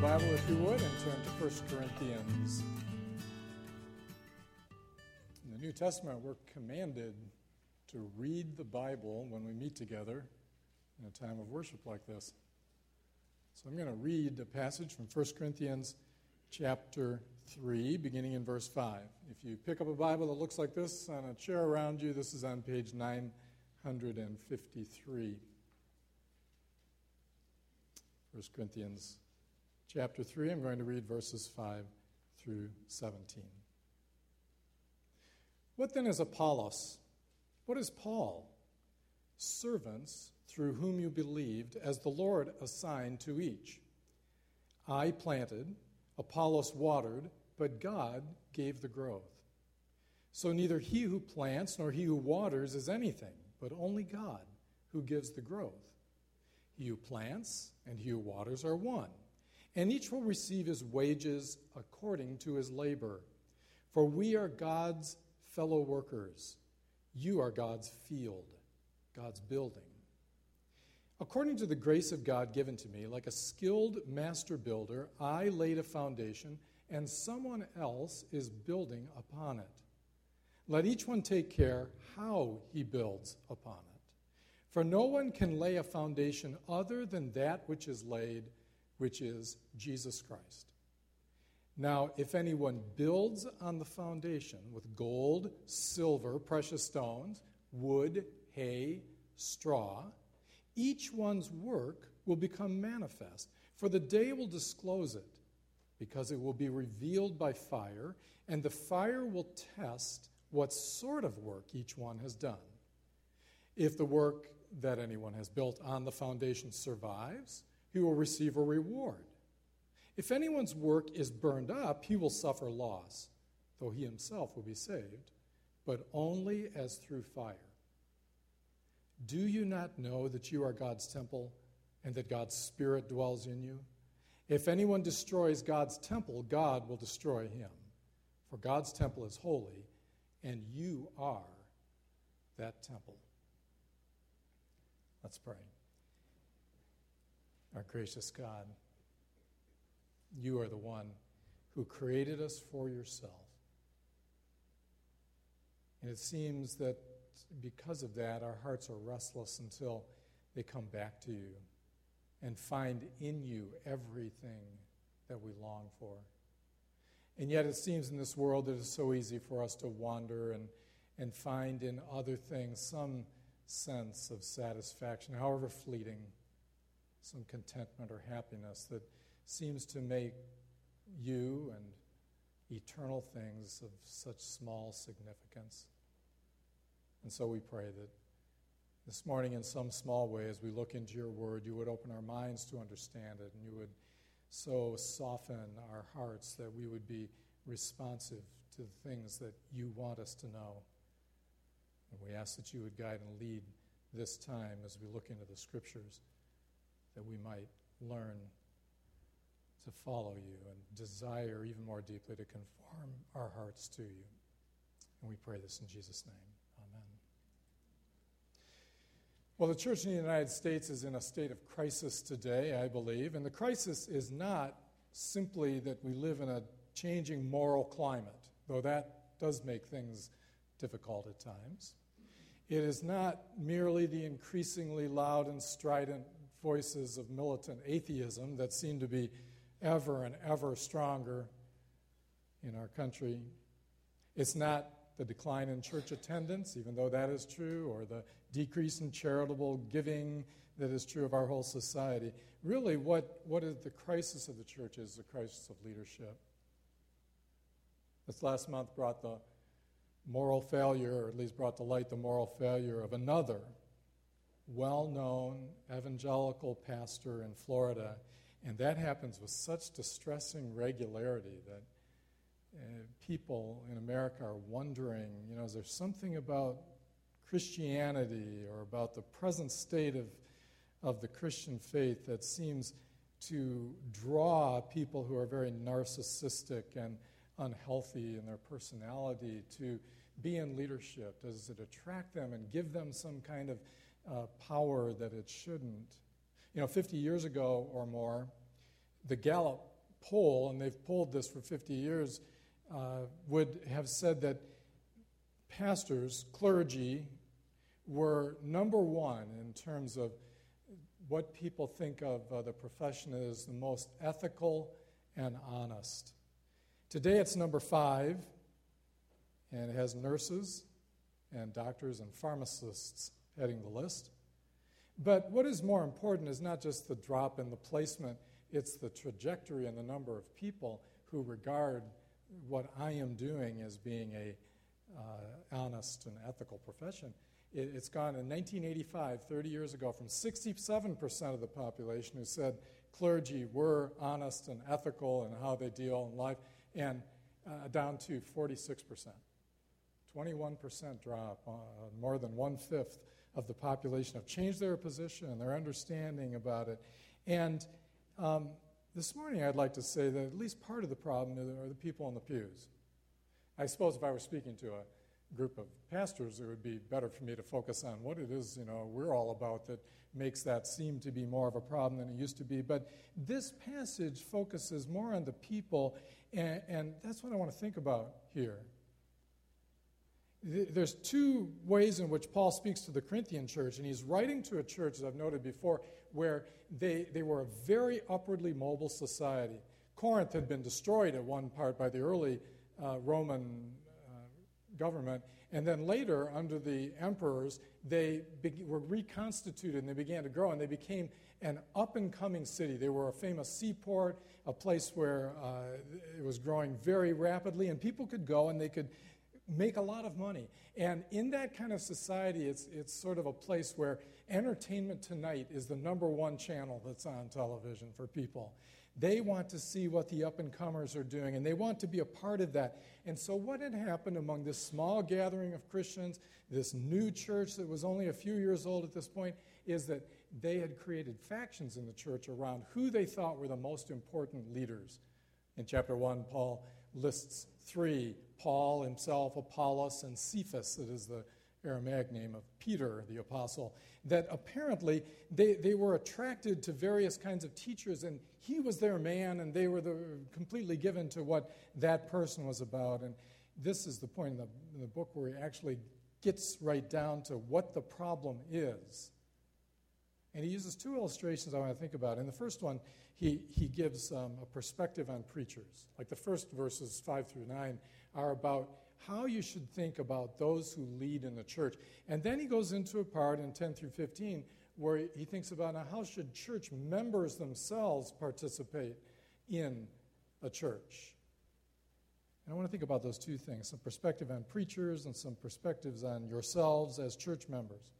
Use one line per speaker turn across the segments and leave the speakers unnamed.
the Bible, if you would, and turn to 1 Corinthians. In the New Testament, we're commanded to read the Bible when we meet together in a time of worship like this. So I'm going to read a passage from 1 Corinthians chapter 3, beginning in verse 5. If you pick up a Bible that looks like this on a chair around you, this is on page 953. 1 Corinthians chapter 3. I'm going to read verses 5 through 17. What then is Apollos? What is Paul? Servants through whom you believed, as the Lord assigned to each. I planted, Apollos watered, but God gave the growth. So neither he who plants nor he who waters is anything, but only God who gives the growth. He who plants and he who waters are one, and each will receive his wages according to his labor. For we are God's fellow workers. You are God's field, God's building. According to the grace of God given to me, like a skilled master builder, I laid a foundation, and someone else is building upon it. Let each one take care how he builds upon it. For no one can lay a foundation other than that which is laid, which is Jesus Christ. Now, if anyone builds on the foundation with gold, silver, precious stones, wood, hay, straw, each one's work will become manifest, for the day will disclose it, because it will be revealed by fire, and the fire will test what sort of work each one has done. If the work that anyone has built on the foundation survives, he will receive a reward. If anyone's work is burned up, he will suffer loss, though he himself will be saved, but only as through fire. Do you not know that you are God's temple and that God's Spirit dwells in you? If anyone destroys God's temple, God will destroy him. For God's temple is holy, and you are that temple. Let's pray. Our gracious God, you are the one who created us for yourself. And it seems that because of that, our hearts are restless until they come back to you and find in you everything that we long for. And yet, it seems in this world that it's so easy for us to wander and, and find in other things some sense of satisfaction, however fleeting, some contentment or happiness that seems to make you and eternal things of such small significance. And so we pray that this morning, in some small way, as we look into your word, you would open our minds to understand it and you would so soften our hearts that we would be responsive to the things that you want us to know. And we ask that you would guide and lead this time as we look into the scriptures, that we might learn to follow you and desire even more deeply to conform our hearts to you. And we pray this in Jesus' name. Amen. Well, the church in the United States is in a state of crisis today, I believe. And the crisis is not simply that we live in a changing moral climate, though that does make things difficult at times. It is not merely the increasingly loud and strident voices of militant atheism that seem to be ever and ever stronger in our country. It's not the decline in church attendance, even though that is true, or the decrease in charitable giving that is true of our whole society. Really, what, what is the crisis of the church is the crisis of leadership. This last month brought the moral failure, or at least brought to light the moral failure of another well known evangelical pastor in Florida. And that happens with such distressing regularity that uh, people in America are wondering you know, is there something about Christianity or about the present state of, of the Christian faith that seems to draw people who are very narcissistic and unhealthy in their personality to be in leadership? Does it attract them and give them some kind of uh, power that it shouldn't? You know, 50 years ago or more, the Gallup poll, and they've polled this for 50 years, uh, would have said that pastors, clergy, were number one in terms of what people think of uh, the profession as the most ethical and honest. Today it's number five, and it has nurses and doctors and pharmacists heading the list. But what is more important is not just the drop in the placement, it's the trajectory and the number of people who regard what I am doing as being a uh, honest and ethical profession. It, has gone in 1985, 30 years ago, from 67% of the population who said clergy were honest and ethical in how they deal in life, and uh, down to 46%. 21% drop, uh, more than one fifth of the population have changed their position and their understanding about it. And um, this morning, I'd like to say that at least part of the problem are the people in the pews. I suppose if I were speaking to a group of pastors, it would be better for me to focus on what it is, you know, we're all about that makes that seem to be more of a problem than it used to be. But this passage focuses more on the people, and, and that's what I want to think about here. There's two ways in which Paul speaks to the Corinthian church, and he's writing to a church, as I've noted before, where they, they were a very upwardly mobile society. Corinth had been destroyed at one part by the early uh, Roman uh, government, and then later, under the emperors, they be- were reconstituted and they began to grow, and they became an up and coming city. They were a famous seaport, a place where uh, it was growing very rapidly, and people could go and they could make a lot of money. And in that kind of society, it's, it's sort of a place where entertainment tonight is the number one channel that's on television for people. They want to see what the up and comers are doing, and they want to be a part of that. And so, what had happened among this small gathering of Christians, this new church that was only a few years old at this point, is that they had created factions in the church around who they thought were the most important leaders. In chapter 1, Paul lists three Paul himself, Apollos, and Cephas, that is the Aramaic name of Peter, the apostle, that apparently they, they were attracted to various kinds of teachers, and he was their man, and they were the, completely given to what that person was about. And this is the point in the, in the book where he actually gets right down to what the problem is. And he uses two illustrations I want to think about. In the first one, he, he gives um, a perspective on preachers. Like the first verses 5 through 9 are about how you should think about those who lead in the church. And then he goes into a part in 10 through 15 where he thinks about how should church members themselves participate in a church. And I want to think about those two things some perspective on preachers and some perspectives on yourselves as church members.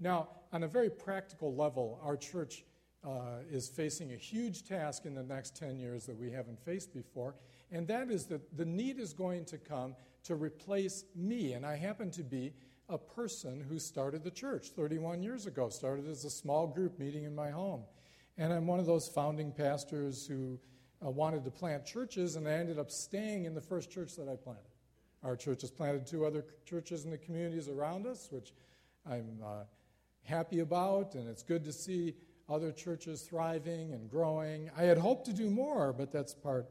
Now, on a very practical level, our church uh, is facing a huge task in the next 10 years that we haven't faced before, and that is that the need is going to come to replace me. And I happen to be a person who started the church 31 years ago, started as a small group meeting in my home. And I'm one of those founding pastors who uh, wanted to plant churches, and I ended up staying in the first church that I planted. Our church has planted two other churches in the communities around us, which I'm uh, happy about, and it's good to see other churches thriving and growing. I had hoped to do more, but that's part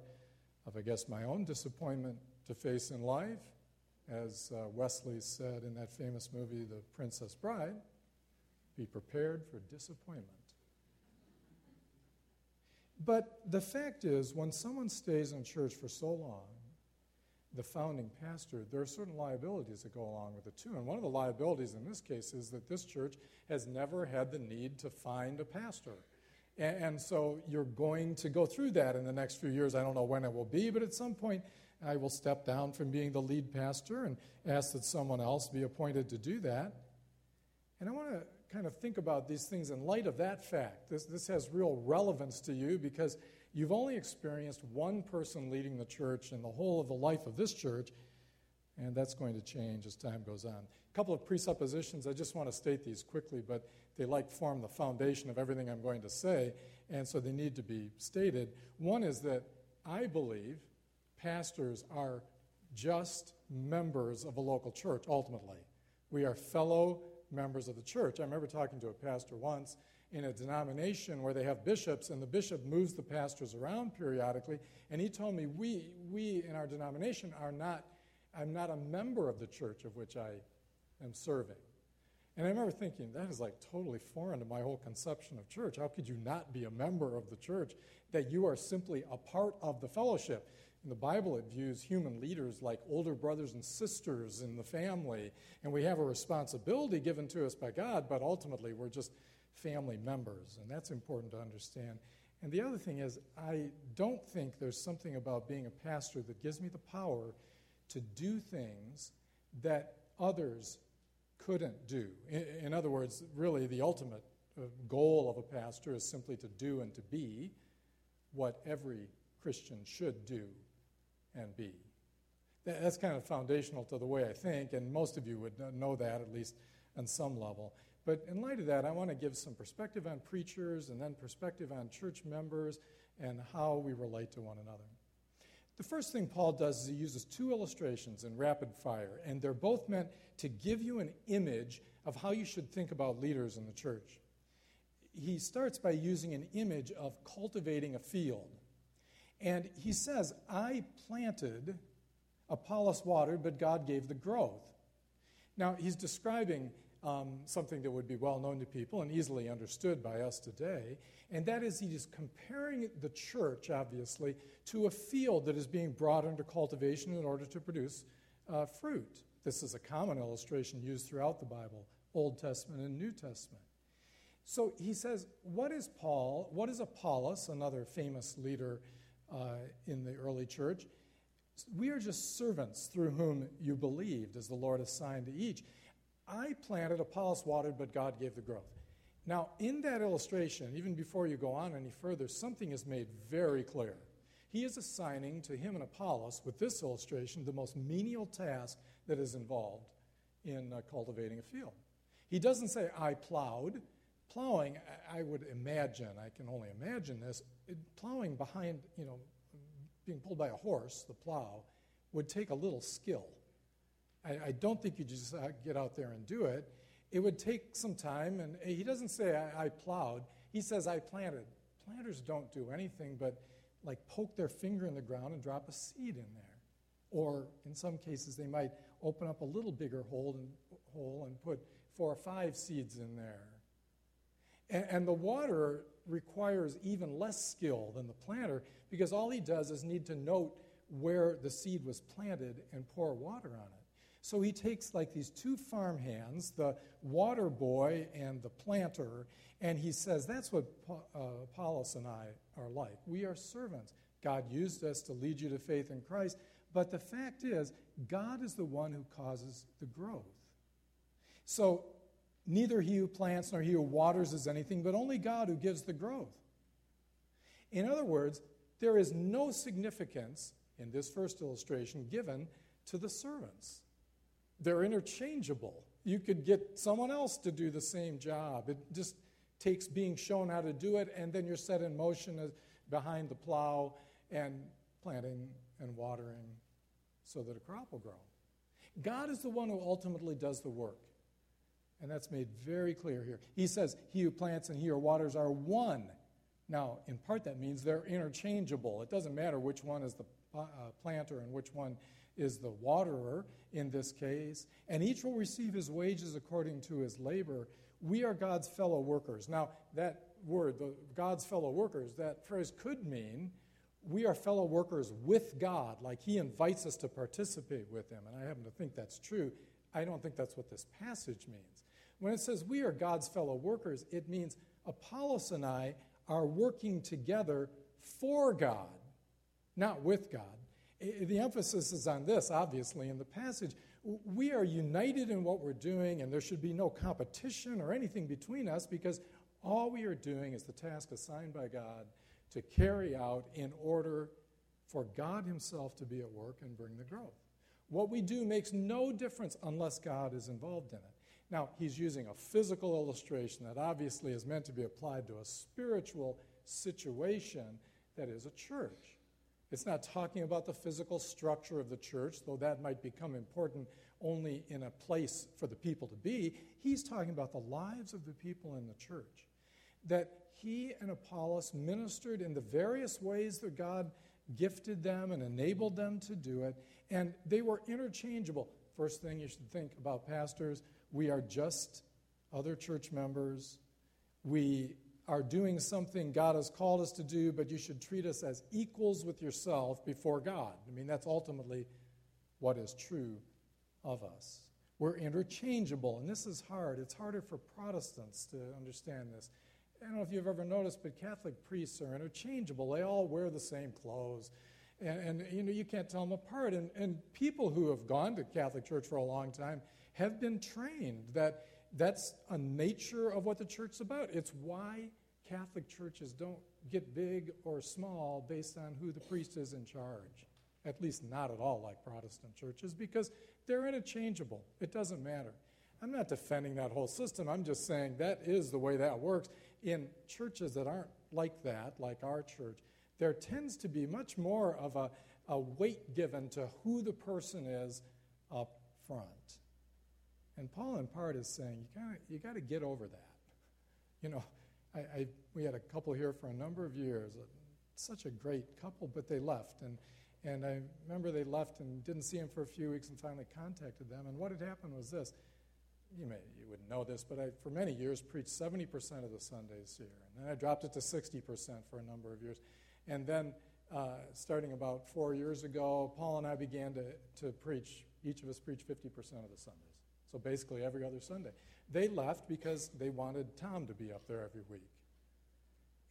of, I guess, my own disappointment to face in life. As uh, Wesley said in that famous movie, The Princess Bride, be prepared for disappointment. But the fact is, when someone stays in church for so long, the founding pastor, there are certain liabilities that go along with it too. And one of the liabilities in this case is that this church has never had the need to find a pastor. And, and, so you're going to go through that in the next few years. I don't know when it will be, but at some point I will step down from being the lead pastor and ask that someone else be appointed to do that. And I want to kind of think about these things in light of that fact. This, this has real relevance to you because you've only experienced one person leading the church in the whole of the life of this church, and that's going to change as time goes on. A couple of presuppositions, I just want to state these quickly, but they like form the foundation of everything I'm going to say, and so they need to be stated. One is that I believe pastors are just members of a local church ultimately. We are fellow members of the church. I remember talking to a pastor once, in a denomination where they have bishops, and the bishop moves the pastors around periodically. And he told me, we, we in our denomination are not, I'm not a member of the church of which I am serving. And I remember thinking, that is like totally foreign to my whole conception of church. How could you not be a member of the church? That you are simply a part of the fellowship. In the Bible, it views human leaders like older brothers and sisters in the family, and we have a responsibility given to us by God, but ultimately we're just family members, and that's important to understand. And the other thing is, I don't think there's something about being a pastor that gives me the power to do things that others couldn't do. In, in other words, really, the ultimate uh, goal of a pastor is simply to do and to be what every Christian should do and be. That's kind of foundational to the way I think, and most of you would know that at least on some level. But in light of that, I want to give some perspective on preachers and then perspective on church members and how we relate to one another. The first thing Paul does is he uses two illustrations in rapid fire, and they're both meant to give you an image of how you should think about leaders in the church. He starts by using an image of cultivating a field. And he says, I planted, Apollos watered, but God gave the growth. Now, he's describing um, something that would be well known to people and easily understood by us today. And that is, he is comparing the church, obviously, to a field that is being brought under cultivation in order to produce uh, fruit. This is a common illustration used throughout the Bible, Old Testament and New Testament. So he says, What is Paul? What is Apollos, another famous leader uh, in the early church? We are just servants through whom you believed, as the Lord assigned to each. I planted, Apollos watered, but God gave the growth. Now, in that illustration, even before you go on any further, something is made very clear. He is assigning to him and Apollos, with this illustration, the most menial task that is involved in uh, cultivating a field. He doesn't say, I plowed. Plowing, I, I would imagine, I can only imagine this, it, plowing behind, you know, being pulled by a horse, the plow, would take a little skill. I, I don't think you just uh, get out there and do it. It would take some time, and he doesn't say, I, I plowed. He says, I planted. Planters don't do anything but like poke their finger in the ground and drop a seed in there. Or in some cases, they might open up a little bigger hole and, hole and put four or five seeds in there. And, and the water requires even less skill than the planter because all he does is need to note where the seed was planted and pour water on it. So he takes like these two farm hands, the water boy and the planter, and he says, That's what uh, Apollos and I are like. We are servants. God used us to lead you to faith in Christ, but the fact is, God is the one who causes the growth. So neither he who plants nor he who waters is anything, but only God who gives the growth. In other words, there is no significance in this first illustration given to the servants. They're interchangeable. You could get someone else to do the same job. It just takes being shown how to do it, and then you're set in motion behind the plow and planting and watering so that a crop will grow. God is the one who ultimately does the work. And that's made very clear here. He says, He who plants and he who waters are one. Now, in part, that means they're interchangeable. It doesn't matter which one is the uh, planter and which one is the waterer in this case, and each will receive his wages according to his labor. We are God's fellow workers. Now, that word, the God's fellow workers, that phrase could mean we are fellow workers with God, like he invites us to participate with him. And I happen to think that's true. I don't think that's what this passage means. When it says we are God's fellow workers, it means Apollos and I are working together for God, not with God. The emphasis is on this, obviously, in the passage. We are united in what we're doing, and there should be no competition or anything between us because all we are doing is the task assigned by God to carry out in order for God Himself to be at work and bring the growth. What we do makes no difference unless God is involved in it. Now, he's using a physical illustration that obviously is meant to be applied to a spiritual situation that is a church. It's not talking about the physical structure of the church, though that might become important only in a place for the people to be. He's talking about the lives of the people in the church. that he and Apollos ministered in the various ways that God gifted them and enabled them to do it, and they were interchangeable. First thing you should think about pastors we are just other church members. We are doing something God has called us to do, but you should treat us as equals with yourself before God. I mean, that's ultimately what is true of us. We're interchangeable, and this is hard. It's harder for Protestants to understand this. I don't know if you've ever noticed, but Catholic priests are interchangeable. They all wear the same clothes. And, and you know, you can't tell them apart. And, and people who have gone to Catholic Church for a long time have been trained that that's a nature of what the church's about. It's why Catholic churches don't get big or small based on who the priest is in charge. At least not at all like Protestant churches, because they're interchangeable. It doesn't matter. I'm not defending that whole system. I'm just saying that is the way that works. In churches that aren't like that, like our church, there tends to be much more of a, a weight given to who the person is up front. And Paul, in part, is saying you got you got to get over that. You know, I, I, we had a couple here for a number of years, such a great couple, but they left, and and I remember they left and didn't see him for a few weeks, and finally contacted them. And what had happened was this: you may you wouldn't know this, but I for many years preached 70% of the Sundays here, and then I dropped it to 60% for a number of years, and then. Uh, starting about four years ago, Paul and I began to, to preach, each of us preach 50% of the Sundays. So basically every other Sunday. They left because they wanted Tom to be up there every week.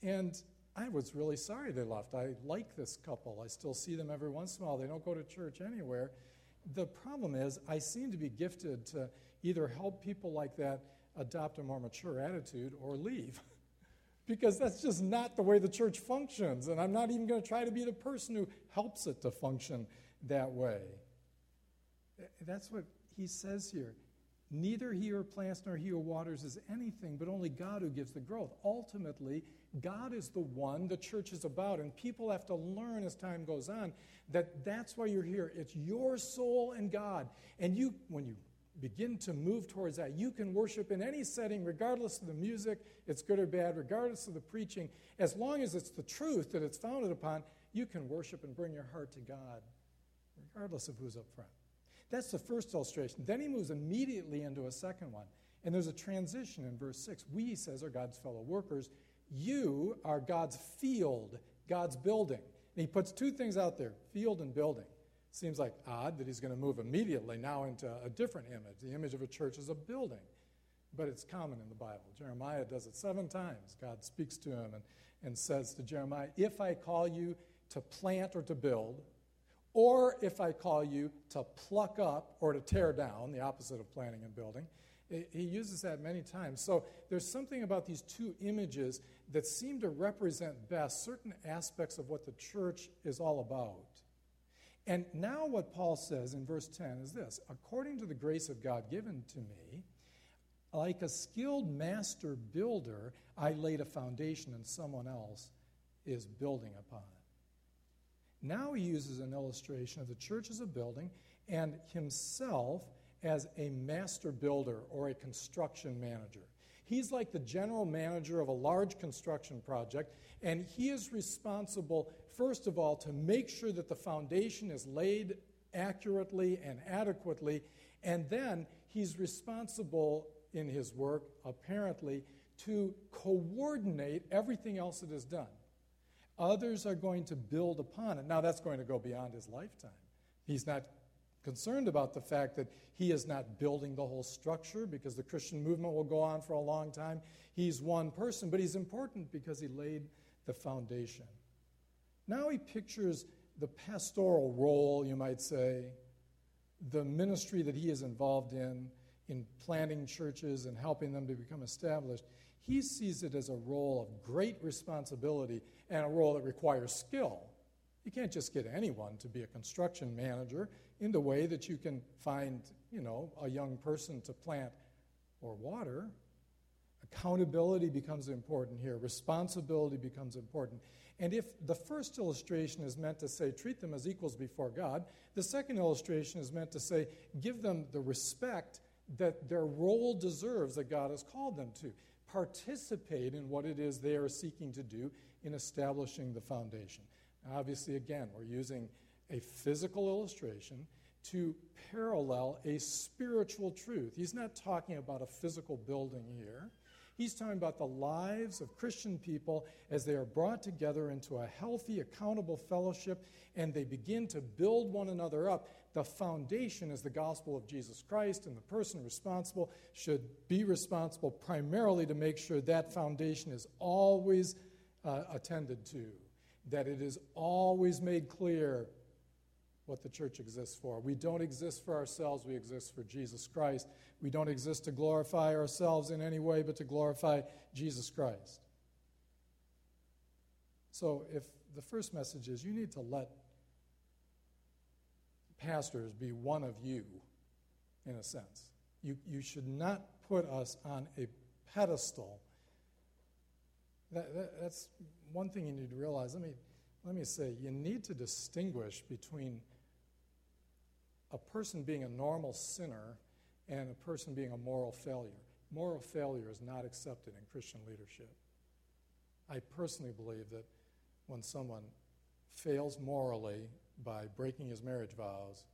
And I was really sorry they left. I like this couple. I still see them every once in a while. They don't go to church anywhere. The problem is, I seem to be gifted to either help people like that adopt a more mature attitude or leave. because that's just not the way the church functions. And I'm not even going to try to be the person who helps it to function that way. That's what he says here. Neither he who plants nor he who waters is anything, but only God who gives the growth. Ultimately, God is the one the church is about, and people have to learn as time goes on that that's why you're here. It's your soul and God. And you, when you begin to move towards that, you can worship in any setting, regardless of the music, it's good or bad, regardless of the preaching. As long as it's the truth that it's founded upon, you can worship and bring your heart to God, regardless of who's up front. That's the first illustration. Then he moves immediately into a second one. And there's a transition in verse 6. We, says, are God's fellow workers. You are God's field, God's building. And he puts two things out there field and building. Seems like odd that he's going to move immediately now into a different image. The image of a church is a building, but it's common in the Bible. Jeremiah does it seven times. God speaks to him and, and says to Jeremiah, If I call you to plant or to build, or if I call you to pluck up or to tear down, the opposite of planting and building. He uses that many times. So there's something about these two images that seem to represent best certain aspects of what the church is all about. And now, what Paul says in verse 10 is this According to the grace of God given to me, like a skilled master builder, I laid a foundation and someone else is building upon. Now he uses an illustration of the church as a building and himself as a master builder or a construction manager. He's like the general manager of a large construction project, and he is responsible, first of all, to make sure that the foundation is laid accurately and adequately, and then he's responsible in his work, apparently, to coordinate everything else that is done. Others are going to build upon it. Now, that's going to go beyond his lifetime. He's not concerned about the fact that he is not building the whole structure because the Christian movement will go on for a long time. He's one person, but he's important because he laid the foundation. Now he pictures the pastoral role, you might say, the ministry that he is involved in, in planting churches and helping them to become established. He sees it as a role of great responsibility and a role that requires skill. You can't just get anyone to be a construction manager in the way that you can find, you know, a young person to plant or water. Accountability becomes important here, responsibility becomes important. And if the first illustration is meant to say, treat them as equals before God, the second illustration is meant to say, give them the respect that their role deserves that God has called them to. participate in what it is they are seeking to do in establishing the foundation. Now, obviously, again, we're using a physical illustration to parallel a spiritual truth. He's not talking about a physical building here. He's talking about the lives of Christian people as they are brought together into a healthy, accountable fellowship and they begin to build one another up. The foundation is the gospel of Jesus Christ, and the person responsible should be responsible primarily to make sure that foundation is always uh, attended to, that it is always made clear what the church exists for. We don't exist for ourselves, we exist for Jesus Christ. We don't exist to glorify ourselves in any way, but to glorify Jesus Christ. So, if the first message is you need to let pastors be one of you, in a sense, you, you should not put us on a pedestal. That, that, that's one thing you need to realize. Let me, let me say, you need to distinguish between a person being a normal sinner and a person being a moral failure. Moral failure is not accepted in Christian leadership. I personally believe that when someone fails morally by breaking his marriage vows,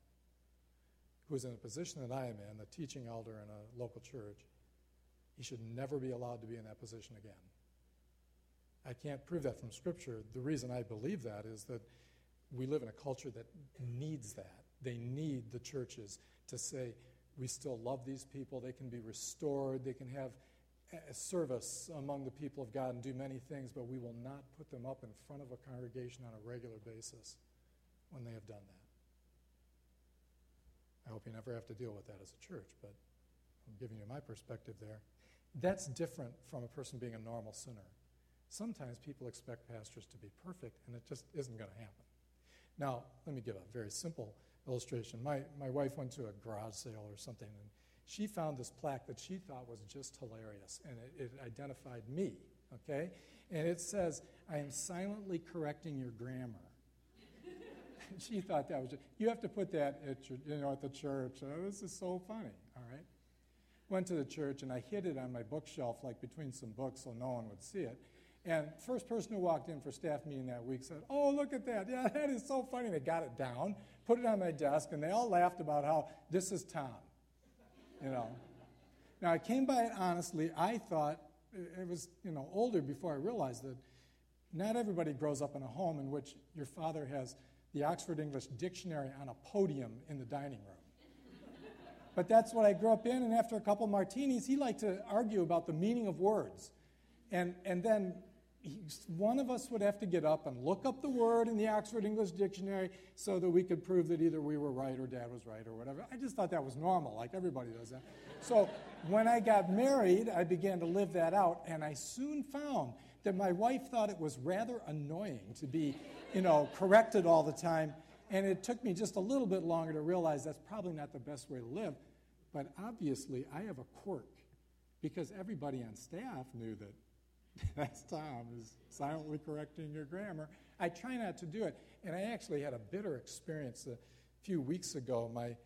who's in a position that I am in, the teaching elder in a local church, he should never be allowed to be in that position again. I can't prove that from Scripture. The reason I believe that is that we live in a culture that needs that. They need the churches to say, we still love these people. They can be restored. They can have a service among the people of God and do many things, but we will not put them up in front of a congregation on a regular basis when they have done that. I hope you never have to deal with that as a church, but I'm giving you my perspective there. That's different from a person being a normal sinner. Sometimes people expect pastors to be perfect, and it just isn't going to happen. Now, let me give a very simple illustration. My, my wife went to a garage sale or something, and she found this plaque that she thought was just hilarious, and it, it identified me, okay? And it says, I am silently correcting your grammar. she thought that was just, you have to put that at your, you know, at the church. Oh, this is so funny, all right? Went to the church, and I hid it on my bookshelf, like between some books, so no one would see it. And first person who walked in for staff meeting that week said, "Oh, look at that! Yeah, that is so funny." They got it down, put it on my desk, and they all laughed about how this is Tom. You know. Now I came by it honestly. I thought uh, it was you know older before I realized that not everybody grows up in a home in which your father has the Oxford English Dictionary on a podium in the dining room. but that's what I grew up in, and after a couple martinis, he liked to argue about the meaning of words. And, and then one of us would have to get up and look up the word in the Oxford English Dictionary so that we could prove that either we were right or dad was right or whatever. I just thought that was normal, like everybody does that. So when I got married, I began to live that out, and I soon found that my wife thought it was rather annoying to be, you know, corrected all the time. And it took me just a little bit longer to realize that's probably not the best way to live. But obviously, I have a quirk because everybody on staff knew that That's Tom, is silently correcting your grammar. I try not to do it. And I actually had a bitter experience a few weeks ago. My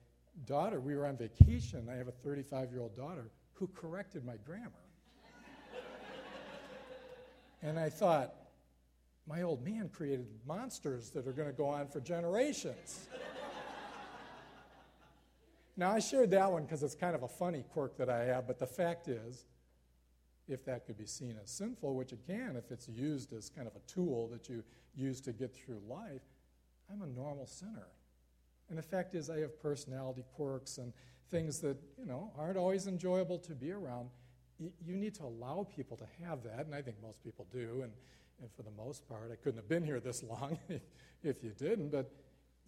daughter, we were on vacation. I have a 35 year old daughter who corrected my grammar. and I thought, my old man created monsters that are going to go on for generations. now, I shared that one because it's kind of a funny quirk that I have, but the fact is, if that could be seen as sinful, which it can if it's used as kind of a tool that you use to get through life, I'm a normal sinner. And the fact is, I have personality quirks and things that, you know, aren't always enjoyable to be around. you need to allow people to have that, and I think most people do. And, and for the most part, I couldn't have been here this long if, if you didn't, but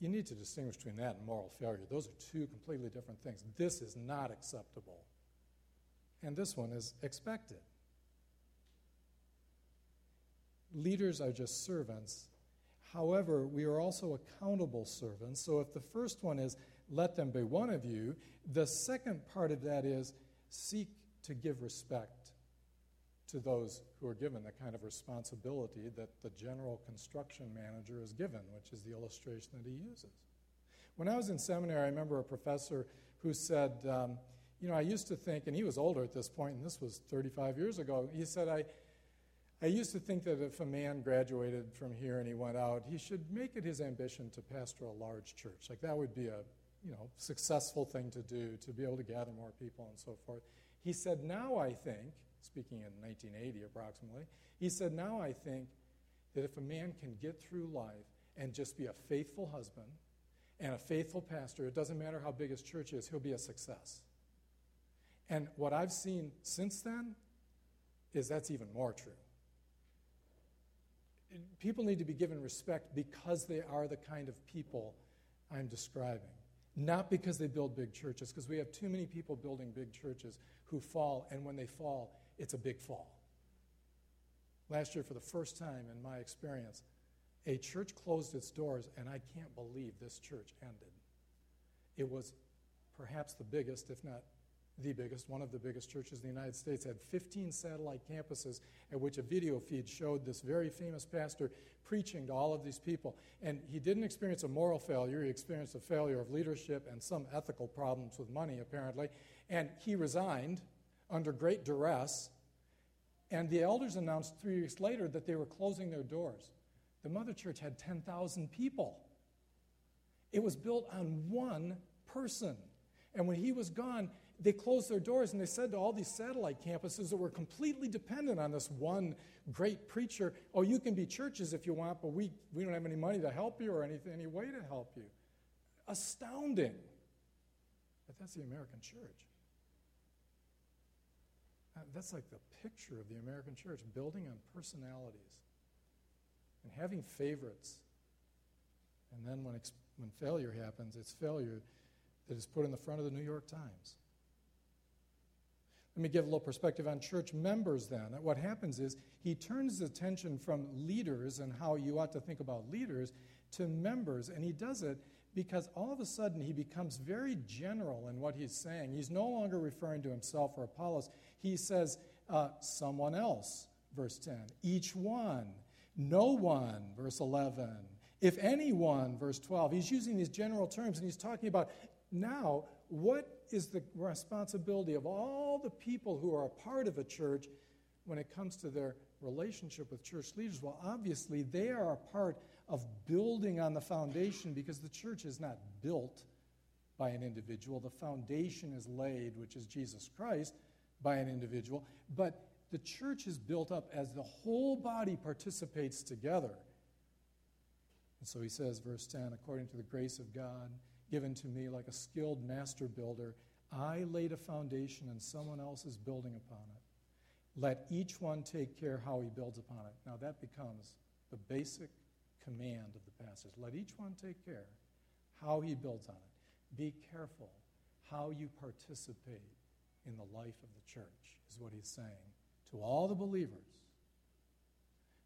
you need to distinguish between that and moral failure. Those are two completely different things. This is not acceptable and this one is expected. Leaders are just servants. However, we are also accountable servants. So if the first one is, let them be one of you, the second part of that is, seek to give respect to those who are given the kind of responsibility that the general construction manager is given, which is the illustration that he uses. When I was in seminary, I remember a professor who said, um, you know, I used to think, and he was older at this point, and this was 35 years ago. He said, I, I used to think that if a man graduated from here and he went out, he should make it his ambition to pastor a large church. Like that would be a, you know, successful thing to do to be able to gather more people and so forth. He said, now I think, speaking in 1980 approximately, he said, now I think that if a man can get through life and just be a faithful husband and a faithful pastor, it doesn't matter how big his church is, he'll be a success. And what I've seen since then is that's even more true. People need to be given respect because they are the kind of people I'm describing, not because they build big churches, because we have too many people building big churches who fall, and when they fall, it's a big fall. Last year, for the first time in my experience, a church closed its doors, and I can't believe this church ended. It was perhaps the biggest, if not the biggest, one of the biggest churches in the United States, had 15 satellite campuses at which a video feed showed this very famous pastor preaching to all of these people. And he didn't experience a moral failure, he experienced a failure of leadership and some ethical problems with money, apparently. And he resigned under great duress. And the elders announced three weeks later that they were closing their doors. The mother church had 10,000 people. It was built on one person. And when he was gone, they closed their doors and they said to all these satellite campuses that were completely dependent on this one great preacher, oh, you can be churches if you want, but we, we don't have any money to help you or anything, any way to help you. Astounding. But that's the American church. That's like the picture of the American church, building on personalities and having favorites. And then when, when failure happens, it's failure that is put in the front of the New York Times. Let me give a little perspective on church members then. What happens is he turns his attention from leaders and how you ought to think about leaders to members, and he does it because all of a sudden he becomes very general in what he's saying. He's no longer referring to himself or Apollos. He says, uh, someone else, verse 10, each one, no one, verse 11, if anyone, verse 12. He's using these general terms and he's talking about now what is the responsibility of all the people who are a part of a church when it comes to their relationship with church leaders? Well, obviously, they are a part of building on the foundation because the church is not built by an individual. The foundation is laid, which is Jesus Christ, by an individual. But the church is built up as the whole body participates together. And so he says, verse 10 according to the grace of God given to me like a skilled master builder. I laid a foundation and someone else is building upon it. Let each one take care how he builds upon it. Now that becomes the basic command of the passage. Let each one take care how he builds on it. Be careful how you participate in the life of the church, is what he's saying to all the believers.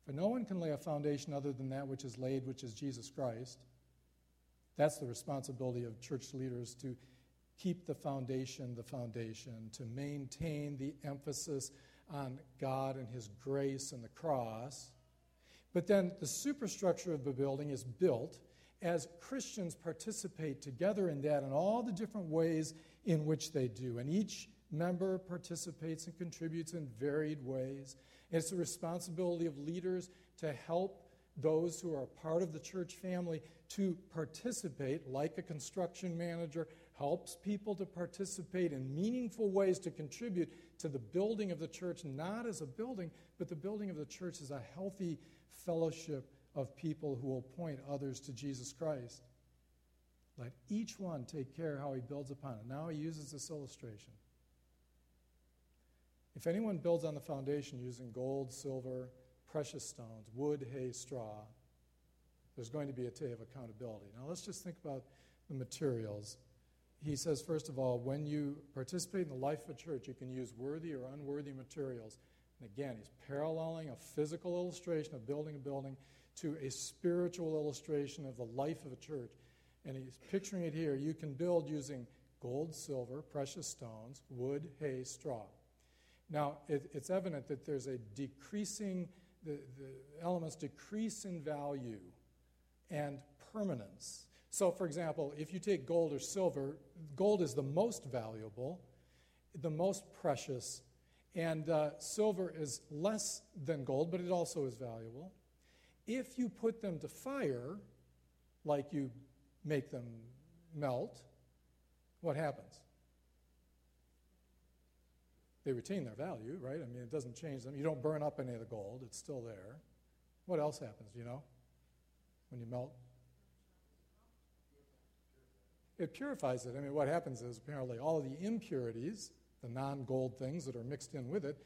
For no one can lay a foundation other than that which is laid, which is Jesus Christ. That's the responsibility of church leaders to keep the foundation the foundation, to maintain the emphasis on God and His grace and the cross. But then the superstructure of the building is built as Christians participate together in that in all the different ways in which they do. And each member participates and contributes in varied ways. It's the responsibility of leaders to help those who are part of the church family to participate, like a construction manager helps people to participate in meaningful ways to contribute to the building of the church, not as a building, but the building of the church as a healthy fellowship of people who will point others to Jesus Christ. Let each one take care how he builds upon it. Now he uses this illustration. If anyone builds on the foundation using gold, silver, precious stones, wood, hay, straw, there's going to be a day of accountability. Now let's just think about the materials. He says, first of all, when you participate in the life of a church, you can use worthy or unworthy materials. And again, he's paralleling a physical illustration of building a building to a spiritual illustration of the life of a church. And he's picturing it here. You can build using gold, silver, precious stones, wood, hay, straw. Now, it, it's evident that there's a decreasing the, the elements decrease in value and permanence. So, for example, if you take gold or silver, gold is the most valuable, the most precious, and uh, silver is less than gold, but it also is valuable. If you put them to fire, like you make them melt, what happens? They retain their value, right? I mean, it doesn't change them. You don't burn up any of the gold, it's still there. What else happens, you know, when you melt? It purifies it. I mean, what happens is apparently all of the impurities, the non gold things that are mixed in with it,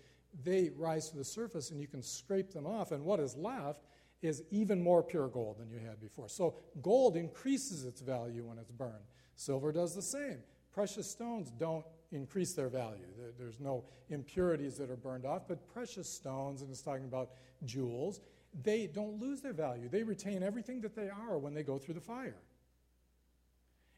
they rise to the surface and you can scrape them off. And what is left is even more pure gold than you had before. So gold increases its value when it's burned. Silver does the same. Precious stones don't increase their value. There's no impurities that are burned off, but precious stones, and it's talking about jewels, they don't lose their value. They retain everything that they are when they go through the fire.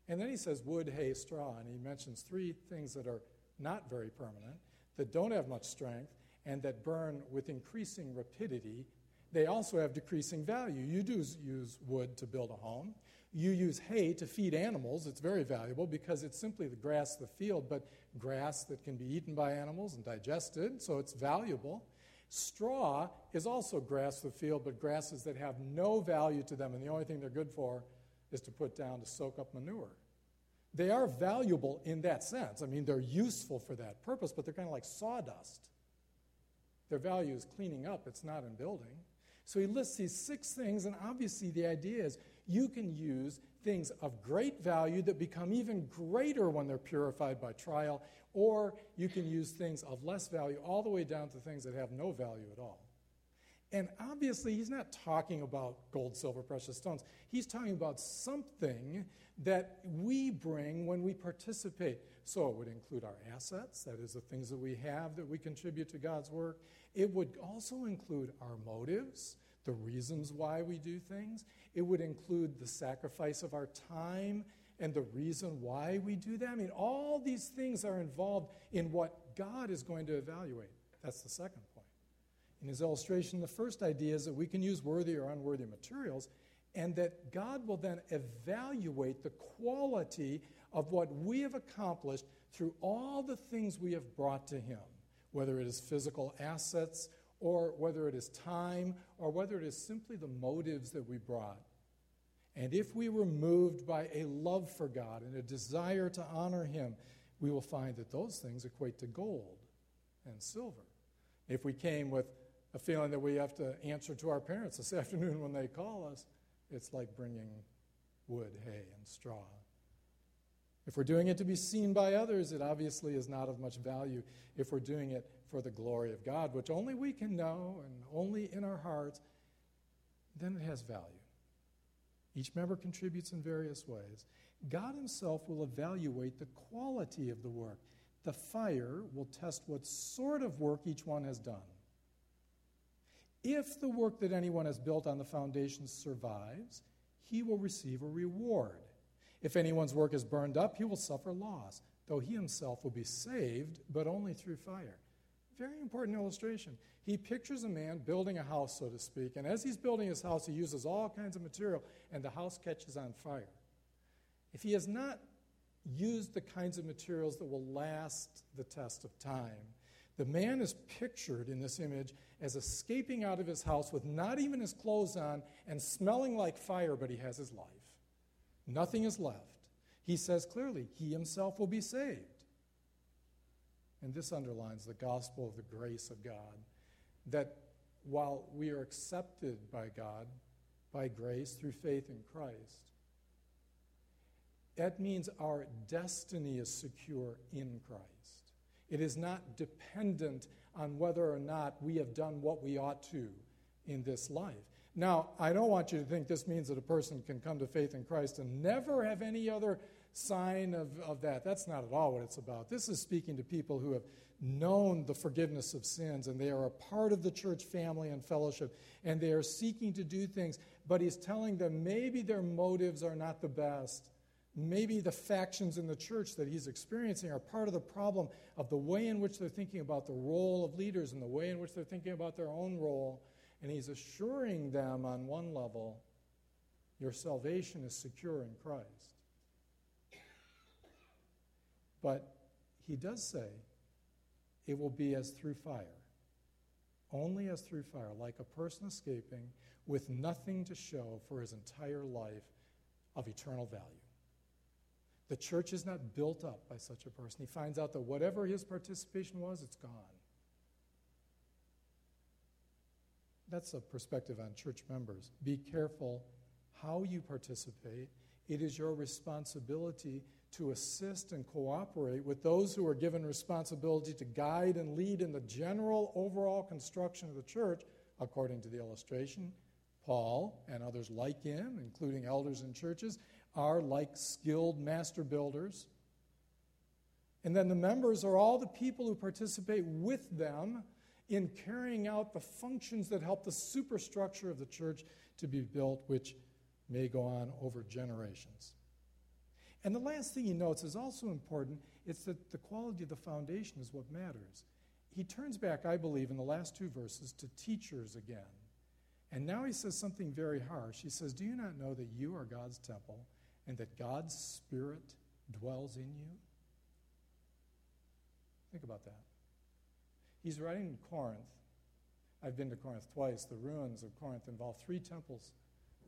And then he says wood, hay, straw, and he mentions three things that are not very permanent, that don't have much strength, and that burn with increasing rapidity. They also have decreasing value. You do use wood to build a home. You use hay to feed animals. It's very valuable because it's simply the grass of the field, but grass that can be eaten by animals and digested, so it's valuable. Straw is also grass of the field, but grasses that have no value to them, and the only thing they're good for is to put down to soak up manure. They are valuable in that sense. I mean, they're useful for that purpose, but they're kind of like sawdust. Their value is cleaning up, it's not in building. So he lists these six things, and obviously the idea is you can use things of great value that become even greater when they're purified by trial, or you can use things of less value all the way down to things that have no value at all. And obviously, he's not talking about gold, silver, precious stones. He's talking about something that we bring when we participate. So it would include our assets, that is, the things that we have that we contribute to God's work. It would also include our motives, the reasons why we do things. It would include the sacrifice of our time and the reason why we do that. I mean, all these things are involved in what God is going to evaluate. That's the second point. In his illustration, the first idea is that we can use worthy or unworthy materials, and that God will then evaluate the quality of what we have accomplished through all the things we have brought to Him, whether it is physical assets, or whether it is time, or whether it is simply the motives that we brought. And if we were moved by a love for God and a desire to honor Him, we will find that those things equate to gold and silver. If we came with a feeling that we have to answer to our parents this afternoon when they call us, it's like bringing wood, hay, and straw. If we're doing it to be seen by others, it obviously is not of much value. If we're doing it for the glory of God, which only we can know and only in our hearts, then it has value. Each member contributes in various ways. God Himself will evaluate the quality of the work. The fire will test what sort of work each one has done. If the work that anyone has built on the foundation survives, he will receive a reward. If anyone's work is burned up, he will suffer loss, though he himself will be saved, but only through fire. Very important illustration. He pictures a man building a house, so to speak, and as he's building his house, he uses all kinds of material, and the house catches on fire. If he has not used the kinds of materials that will last the test of time, the man is pictured in this image as escaping out of his house with not even his clothes on and smelling like fire, but he has his life. Nothing is left. He says clearly, he himself will be saved. And this underlines the gospel of the grace of God that while we are accepted by God by grace through faith in Christ, that means our destiny is secure in Christ. It is not dependent on whether or not we have done what we ought to in this life. Now, I don't want you to think this means that a person can come to faith in Christ and never have any other sign of, of that. That's not at all what it's about. This is speaking to people who have known the forgiveness of sins and they are a part of the church family and fellowship and they are seeking to do things, but he's telling them maybe their motives are not the best Maybe the factions in the church that he's experiencing are part of the problem of the way in which they're thinking about the role of leaders and the way in which they're thinking about their own role. And he's assuring them on one level your salvation is secure in Christ. But he does say it will be as through fire. Only as through fire, like a person escaping with nothing to show for his entire life of eternal value. The church is not built up by such a person. He finds out that whatever his participation was, it's gone. That's a perspective on church members. Be careful how you participate. It is your responsibility to assist and cooperate with those who are given responsibility to guide and lead in the general overall construction of the church, according to the illustration. Paul and others like him, including elders in churches, are like skilled master builders. And then the members are all the people who participate with them in carrying out the functions that help the superstructure of the church to be built, which may go on over generations. And the last thing he notes is also important it's that the quality of the foundation is what matters. He turns back, I believe, in the last two verses to teachers again. And now he says something very harsh. He says, Do you not know that you are God's temple and that God's Spirit dwells in you? Think about that. He's writing in Corinth. I've been to Corinth twice. The ruins of Corinth involve three temples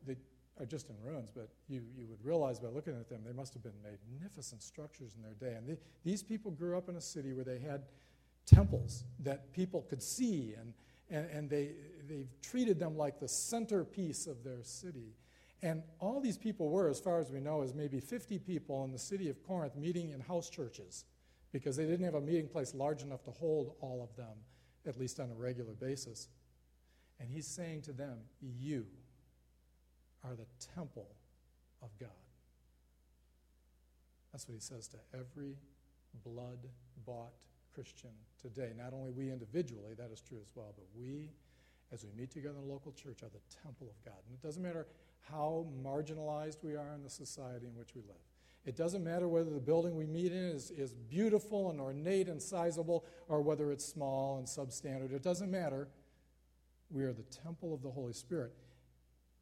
that are just in ruins, but you, you would realize by looking at them, they must have been magnificent structures in their day. And these people grew up in a city where they had temples that people could see, and, and, and they, they treated them like the centerpiece of their city. And all these people were, as far as we know, is maybe 50 people in the city of Corinth meeting in house churches because they didn't have a meeting place large enough to hold all of them, at least on a regular basis. And he's saying to them, You are the temple of God. That's what he says to every blood bought Christian today. Not only we individually, that is true as well, but we, as we meet together in a local church, are the temple of God. And it doesn't matter how marginalized we are in the society in which we live. It doesn't matter whether the building we meet in is, is beautiful and ornate and sizable or whether it's small and substandard. It doesn't matter. We are the temple of the Holy Spirit.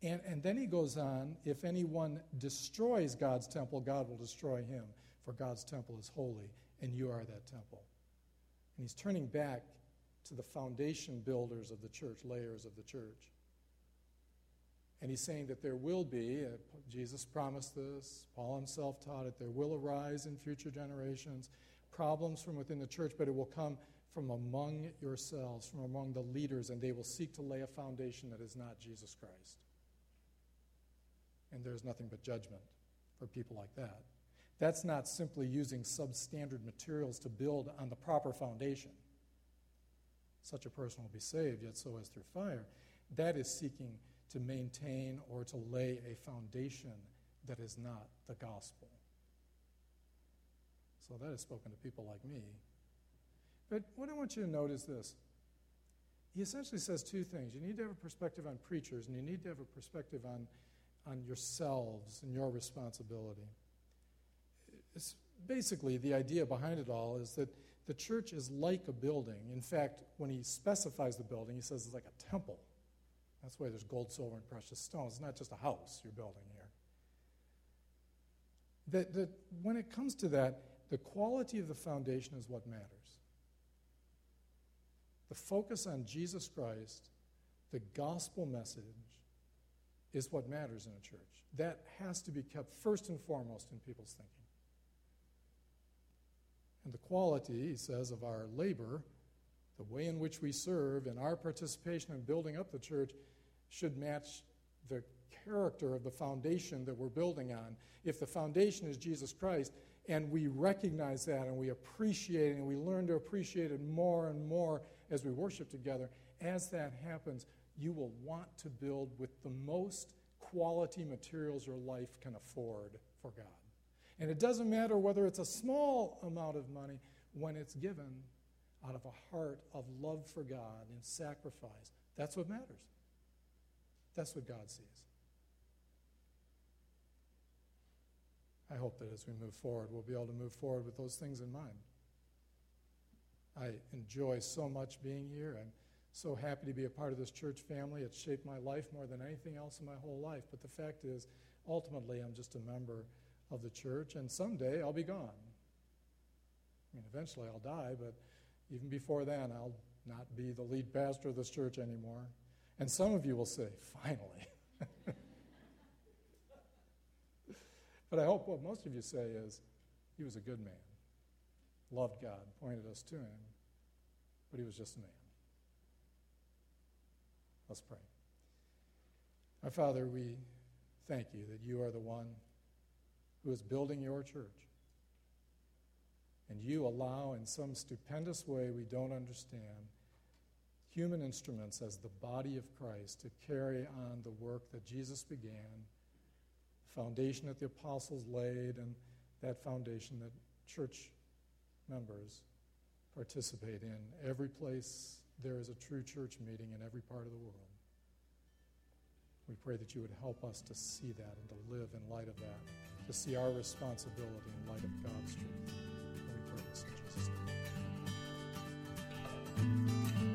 And, and then he goes on if anyone destroys God's temple, God will destroy him, for God's temple is holy, and you are that temple. And he's turning back to the foundation builders of the church, layers of the church. And he's saying that there will be, uh, Jesus promised this, Paul himself taught it, there will arise in future generations problems from within the church, but it will come from among yourselves, from among the leaders, and they will seek to lay a foundation that is not Jesus Christ. And there's nothing but judgment for people like that. That's not simply using substandard materials to build on the proper foundation. Such a person will be saved, yet so as through fire. That is seeking to maintain or to lay a foundation that is not the gospel. So that is spoken to people like me. But what I want you to note is this. He essentially says two things. You need to have a perspective on preachers, and you need to have a perspective on, on yourselves and your responsibility. It's basically, the idea behind it all is that the church is like a building. In fact, when he specifies the building, he says it's like a temple. That's why there's gold, silver, and precious stones. It's not just a house you're building here. That, that when it comes to that, the quality of the foundation is what matters. The focus on Jesus Christ, the gospel message, is what matters in a church. That has to be kept first and foremost in people's thinking. And the quality, he says, of our labor, the way in which we serve, and our participation in building up the church should match the character of the foundation that we're building on. If the foundation is Jesus Christ, and we recognize that and we appreciate it and we learn to appreciate it more and more as we worship together, as that happens, you will want to build with the most quality materials your life can afford for God. And it doesn't matter whether it's a small amount of money when it's given out of a heart of love for God and sacrifice. That's what matters. That's what God sees. I hope that as we move forward, we'll be able to move forward with those things in mind. I enjoy so much being here. I'm so happy to be a part of this church family. It's shaped my life more than anything else in my whole life. But the fact is, ultimately, I'm just a member of the church, and someday I'll be gone. I mean, eventually I'll die, but even before then, I'll not be the lead pastor of this church anymore. And some of you will say, finally. but I hope what most of you say is, he was a good man, loved God, pointed us to him, but he was just a man. Let's pray. Our Father, we thank you that you are the one who is building your church. And you allow, in some stupendous way we don't understand, human instruments as the body of Christ to carry on the work that Jesus began, the foundation that the apostles laid, and that foundation that church members participate in. Every place there is a true church meeting in every part of the world. We pray that you would help us to see that and to live in light of that, to see our responsibility in light of God's truth. We pray this in Jesus' name.